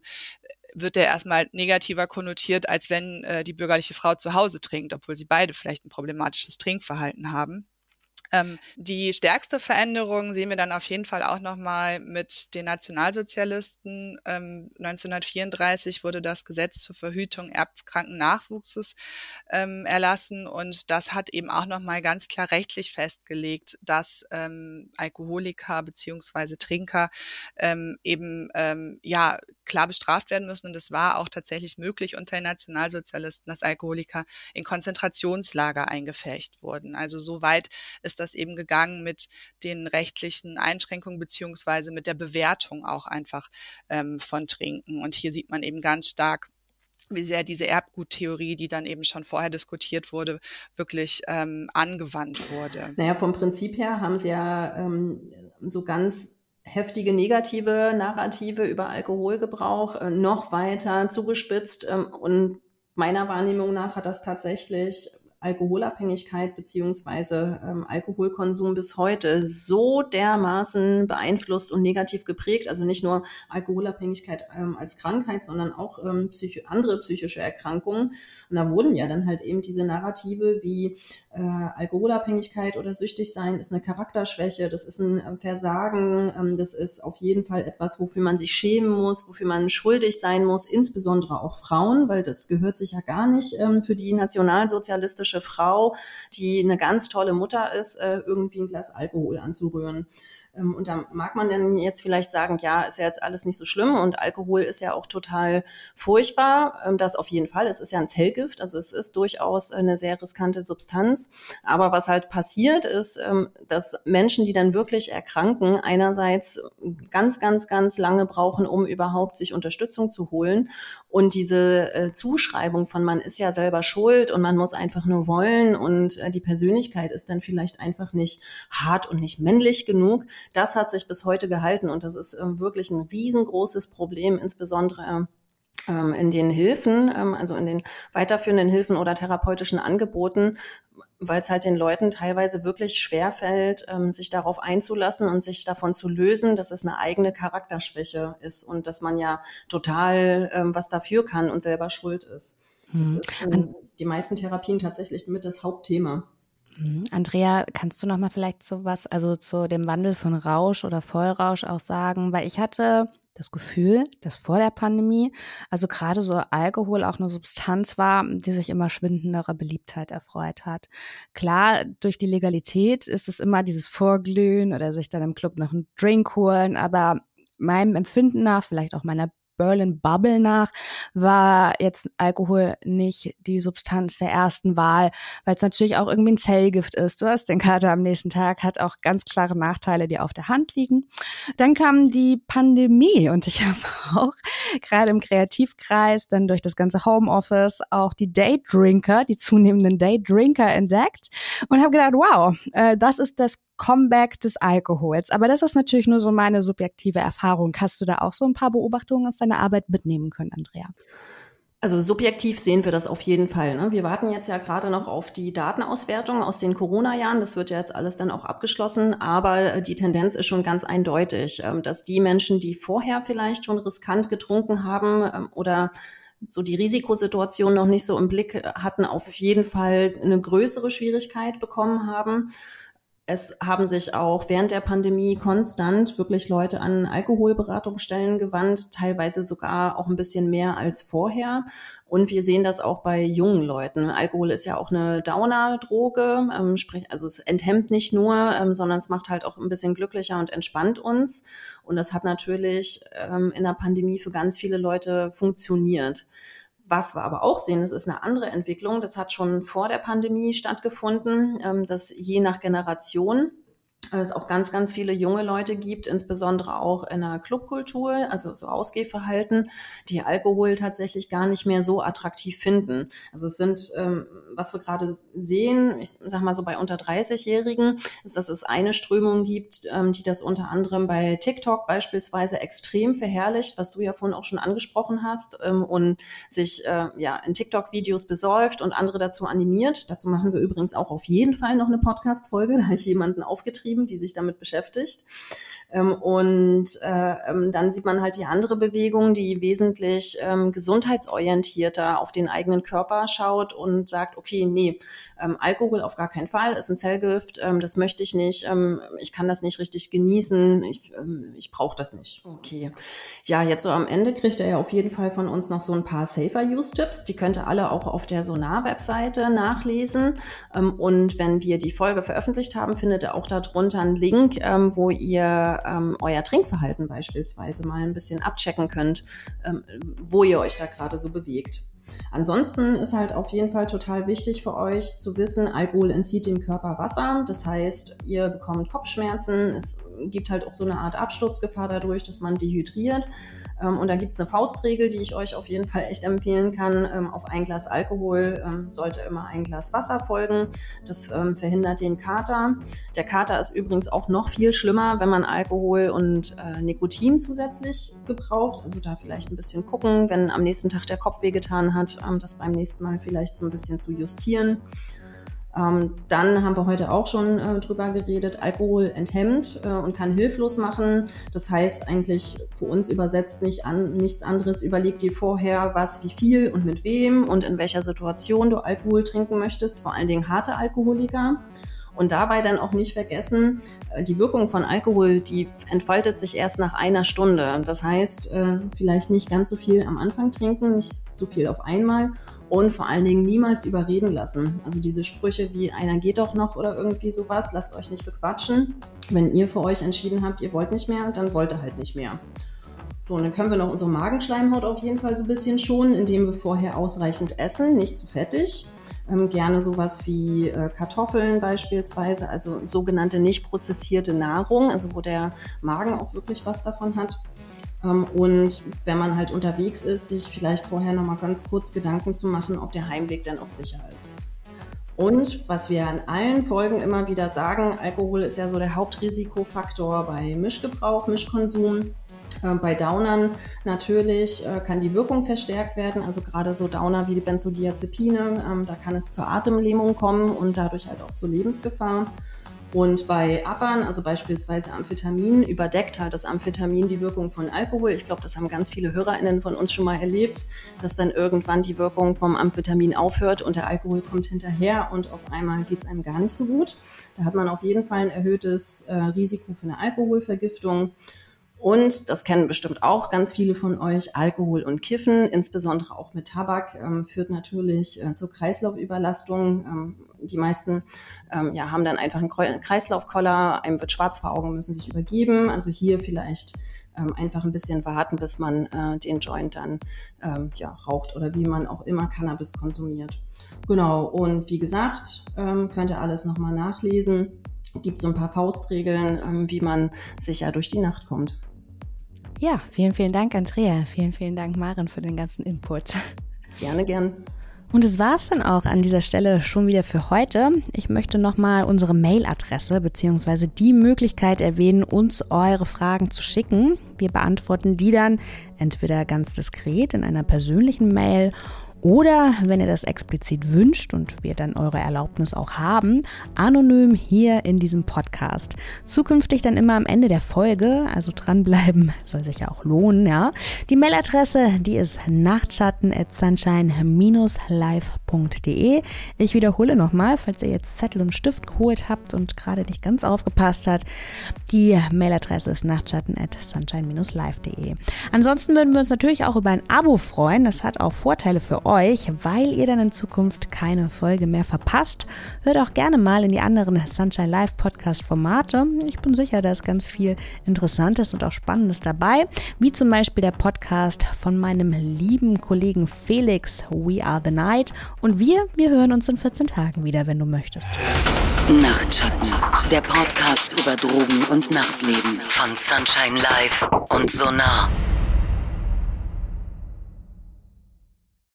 wird der erstmal negativer konnotiert, als wenn äh, die bürgerliche Frau zu Hause trinkt, obwohl sie beide vielleicht ein problematisches Trinkverhalten haben. Ähm, die stärkste Veränderung sehen wir dann auf jeden Fall auch nochmal mit den Nationalsozialisten. Ähm, 1934 wurde das Gesetz zur Verhütung erbkranken Nachwuchses ähm, erlassen und das hat eben auch nochmal ganz klar rechtlich festgelegt, dass ähm, Alkoholiker beziehungsweise Trinker ähm, eben ähm, ja klar bestraft werden müssen und es war auch tatsächlich möglich unter den Nationalsozialisten, dass Alkoholiker in Konzentrationslager eingefärcht wurden. Also so weit ist das eben gegangen mit den rechtlichen Einschränkungen beziehungsweise mit der Bewertung auch einfach ähm, von Trinken. Und hier sieht man eben ganz stark, wie sehr diese Erbguttheorie, die dann eben schon vorher diskutiert wurde, wirklich ähm, angewandt wurde. Naja, vom Prinzip her haben sie ja ähm, so ganz heftige negative Narrative über Alkoholgebrauch äh, noch weiter zugespitzt ähm, und meiner Wahrnehmung nach hat das tatsächlich Alkoholabhängigkeit beziehungsweise ähm, Alkoholkonsum bis heute so dermaßen beeinflusst und negativ geprägt. Also nicht nur Alkoholabhängigkeit ähm, als Krankheit, sondern auch ähm, psychi andere psychische Erkrankungen. Und da wurden ja dann halt eben diese Narrative wie äh, Alkoholabhängigkeit oder süchtig sein ist eine Charakterschwäche, das ist ein äh, Versagen, ähm, das ist auf jeden Fall etwas, wofür man sich schämen muss, wofür man schuldig sein muss, insbesondere auch Frauen, weil das gehört sich ja gar nicht ähm, für die nationalsozialistische Frau, die eine ganz tolle Mutter ist, äh, irgendwie ein Glas Alkohol anzurühren. Ähm, und da mag man dann jetzt vielleicht sagen, ja, ist ja jetzt alles nicht so schlimm und Alkohol ist ja auch total furchtbar. Ähm, das auf jeden Fall. Es ist ja ein Zellgift, also es ist durchaus eine sehr riskante Substanz. Aber was halt passiert ist, ähm, dass Menschen, die dann wirklich erkranken, einerseits ganz, ganz, ganz lange brauchen, um überhaupt sich Unterstützung zu holen. Und diese äh, Zuschreibung von man ist ja selber schuld und man muss einfach nur wollen und äh, die Persönlichkeit ist dann vielleicht einfach nicht hart und nicht männlich genug, das hat sich bis heute gehalten und das ist ähm, wirklich ein riesengroßes Problem, insbesondere ähm, in den Hilfen, ähm, also in den weiterführenden Hilfen oder therapeutischen Angeboten, weil es halt den Leuten teilweise wirklich schwer fällt, sich darauf einzulassen und sich davon zu lösen, dass es eine eigene Charakterschwäche ist und dass man ja total was dafür kann und selber schuld ist. Das mhm. ist die meisten Therapien tatsächlich mit das Hauptthema. Mhm. Andrea, kannst du noch mal vielleicht so was, also zu dem Wandel von Rausch oder Vollrausch auch sagen? Weil ich hatte das Gefühl, dass vor der Pandemie, also gerade so Alkohol auch eine Substanz war, die sich immer schwindenderer Beliebtheit erfreut hat. Klar, durch die Legalität ist es immer dieses Vorglühen oder sich dann im Club noch einen Drink holen, aber meinem Empfinden nach, vielleicht auch meiner Berlin Bubble nach, war jetzt Alkohol nicht die Substanz der ersten Wahl, weil es natürlich auch irgendwie ein Zellgift ist. Du hast den Kater am nächsten Tag, hat auch ganz klare Nachteile, die auf der Hand liegen. Dann kam die Pandemie und ich habe auch gerade im Kreativkreis dann durch das ganze Homeoffice auch die Daydrinker, die zunehmenden Daydrinker entdeckt und habe gedacht, wow, äh, das ist das Comeback des Alkohols. Aber das ist natürlich nur so meine subjektive Erfahrung. Hast du da auch so ein paar Beobachtungen aus deiner Arbeit mitnehmen können, Andrea? Also subjektiv sehen wir das auf jeden Fall. Ne? Wir warten jetzt ja gerade noch auf die Datenauswertung aus den Corona-Jahren. Das wird ja jetzt alles dann auch abgeschlossen. Aber äh, die Tendenz ist schon ganz eindeutig, ähm, dass die Menschen, die vorher vielleicht schon riskant getrunken haben ähm, oder so die Risikosituation noch nicht so im Blick hatten, auf jeden Fall eine größere Schwierigkeit bekommen haben. Es haben sich auch während der Pandemie konstant wirklich Leute an Alkoholberatungsstellen gewandt, teilweise sogar auch ein bisschen mehr als vorher. Und wir sehen das auch bei jungen Leuten. Alkohol ist ja auch eine Downer-Droge, ähm, sprich, also es enthemmt nicht nur, ähm, sondern es macht halt auch ein bisschen glücklicher und entspannt uns. Und das hat natürlich ähm, in der Pandemie für ganz viele Leute funktioniert. Was wir aber auch sehen, das ist eine andere Entwicklung. Das hat schon vor der Pandemie stattgefunden, ähm, dass je nach Generation es auch ganz, ganz viele junge Leute gibt, insbesondere auch in der Clubkultur, also so Ausgehverhalten, die Alkohol tatsächlich gar nicht mehr so attraktiv finden. Also es sind, ähm, was wir gerade sehen, ich sag mal so bei unter 30-Jährigen, ist, dass es eine Strömung gibt, ähm, die das unter anderem bei TikTok beispielsweise extrem verherrlicht, was du ja vorhin auch schon angesprochen hast, ähm, und sich äh, ja in TikTok-Videos besäuft und andere dazu animiert. Dazu machen wir übrigens auch auf jeden Fall noch eine Podcast-Folge, da ich jemanden aufgetrieben geschrieben, die sich damit beschäftigt. Ähm, und äh, ähm, dann sieht man halt die andere Bewegung, die wesentlich ähm, gesundheitsorientierter auf den eigenen Körper schaut und sagt, okay, nee, Alkohol auf gar keinen Fall, ist ein Zellgift, das möchte ich nicht, ich kann das nicht richtig genießen, ich, ich brauche das nicht. Okay. Ja, jetzt so am Ende kriegt er ja auf jeden Fall von uns noch so ein paar Safer-Use-Tipps, die könnt ihr alle auch auf der Sonar-Webseite nachlesen. Und wenn wir die Folge veröffentlicht haben, findet ihr auch darunter einen Link, ähm, wo ihr ähm, euer Trinkverhalten beispielsweise mal ein bisschen abchecken könnt, ähm, wo ihr euch da gerade so bewegt. Ansonsten ist halt auf jeden Fall total wichtig für euch zu wissen, Alkohol entzieht dem Körper Wasser. Das heißt, ihr bekommt Kopfschmerzen. Es gibt halt auch so eine Art Absturzgefahr dadurch, dass man dehydriert. Ähm, und da gibt es eine Faustregel, die ich euch auf jeden Fall echt empfehlen kann. Ähm, auf ein Glas Alkohol ähm, sollte immer ein Glas Wasser folgen. Das verhindert den Kater. Der Kater ist übrigens auch noch viel schlimmer, wenn man Alkohol und äh, Nikotin zusätzlich gebraucht. Also da vielleicht ein bisschen gucken, wenn am nächsten Tag der Kopf wehgetan hat, das beim nächsten Mal vielleicht so ein bisschen zu justieren. Ähm, dann haben wir heute auch schon äh, drüber geredet, Alkohol enthemmt äh, und kann hilflos machen. Das heißt eigentlich für uns übersetzt nicht an, nichts anderes. Überleg dir vorher, was, wie viel und mit wem und in welcher Situation du Alkohol trinken möchtest, vor allen Dingen harte Alkoholiker. Und dabei dann auch nicht vergessen, äh, die Wirkung von Alkohol, die entfaltet sich erst nach einer Stunde. Das heißt, äh, vielleicht nicht ganz so viel am Anfang trinken, nicht zu viel auf einmal und vor allen Dingen niemals überreden lassen. Also diese Sprüche wie einer geht doch noch oder irgendwie sowas, lasst euch nicht bequatschen. Wenn ihr für euch entschieden habt, ihr wollt nicht mehr, dann wollt ihr halt nicht mehr. So, und dann können wir noch unsere Magenschleimhaut auf jeden Fall so ein bisschen schonen, indem wir vorher ausreichend essen, nicht zu fettig. Ähm, gerne sowas wie äh, Kartoffeln beispielsweise, also sogenannte nicht prozessierte Nahrung, also wo der Magen auch wirklich was davon hat. Ähm, und wenn man halt unterwegs ist, sich vielleicht vorher nochmal ganz kurz Gedanken zu machen, ob der Heimweg dann auch sicher ist. Und was wir in allen Folgen immer wieder sagen, Alkohol ist ja so der Hauptrisikofaktor bei Mischgebrauch, Mischkonsum. Ähm, bei Downern natürlich äh, kann die Wirkung verstärkt werden, also gerade so Downer wie die Benzodiazepine, ähm, da kann es zur Atemlähmung kommen und dadurch halt auch zur Lebensgefahr. Und bei Appern, also beispielsweise Amphetamin, überdeckt halt das Amphetamin die Wirkung von Alkohol. Ich glaube, das haben ganz viele HörerInnen von uns schon mal erlebt, dass dann irgendwann die Wirkung vom Amphetamin aufhört und der Alkohol kommt hinterher und auf einmal geht es einem gar nicht so gut. Da hat man auf jeden Fall ein erhöhtes äh, Risiko für eine Alkoholvergiftung. Und das kennen bestimmt auch ganz viele von euch, Alkohol und Kiffen, insbesondere auch mit Tabak, ähm, führt natürlich äh, zur Kreislaufüberlastung. Ähm, die meisten ähm, ja, haben dann einfach einen Kreislaufkoller, einem wird schwarz vor Augen, müssen sich übergeben. Also hier vielleicht ähm, einfach ein bisschen warten, bis man äh, den Joint dann ähm, ja, raucht oder wie man auch immer Cannabis konsumiert. Genau, und wie gesagt, ähm, könnt ihr alles nochmal nachlesen. Gibt so ein paar Faustregeln, wie man sicher durch die Nacht kommt. Ja, vielen, vielen Dank, Andrea. Vielen, vielen Dank, Maren, für den ganzen Input. Gerne, gern. Und es war es dann auch an dieser Stelle schon wieder für heute. Ich möchte nochmal unsere Mailadresse bzw. die Möglichkeit erwähnen, uns eure Fragen zu schicken. Wir beantworten die dann entweder ganz diskret in einer persönlichen Mail oder wenn ihr das explizit wünscht und wir dann eure Erlaubnis auch haben, anonym hier in diesem Podcast. Zukünftig dann immer am Ende der Folge, also dranbleiben, soll sich ja auch lohnen, ja. Die Mailadresse, die ist nachtschatten at sunshine-live.de. Ich wiederhole nochmal, falls ihr jetzt Zettel und Stift geholt habt und gerade nicht ganz aufgepasst habt. Die Mailadresse ist nachtschatten at sunshine-live.de. Ansonsten würden wir uns natürlich auch über ein Abo freuen. Das hat auch Vorteile für euch euch, weil ihr dann in Zukunft keine Folge mehr verpasst. Hört auch gerne mal in die anderen Sunshine Live Podcast Formate. Ich bin sicher, da ist ganz viel Interessantes und auch Spannendes dabei, wie zum Beispiel der Podcast von meinem lieben Kollegen Felix, We Are the Night. Und wir, wir hören uns in 14 Tagen wieder, wenn du möchtest. Nachtschatten, der Podcast über Drogen und Nachtleben von Sunshine Live und Sonar.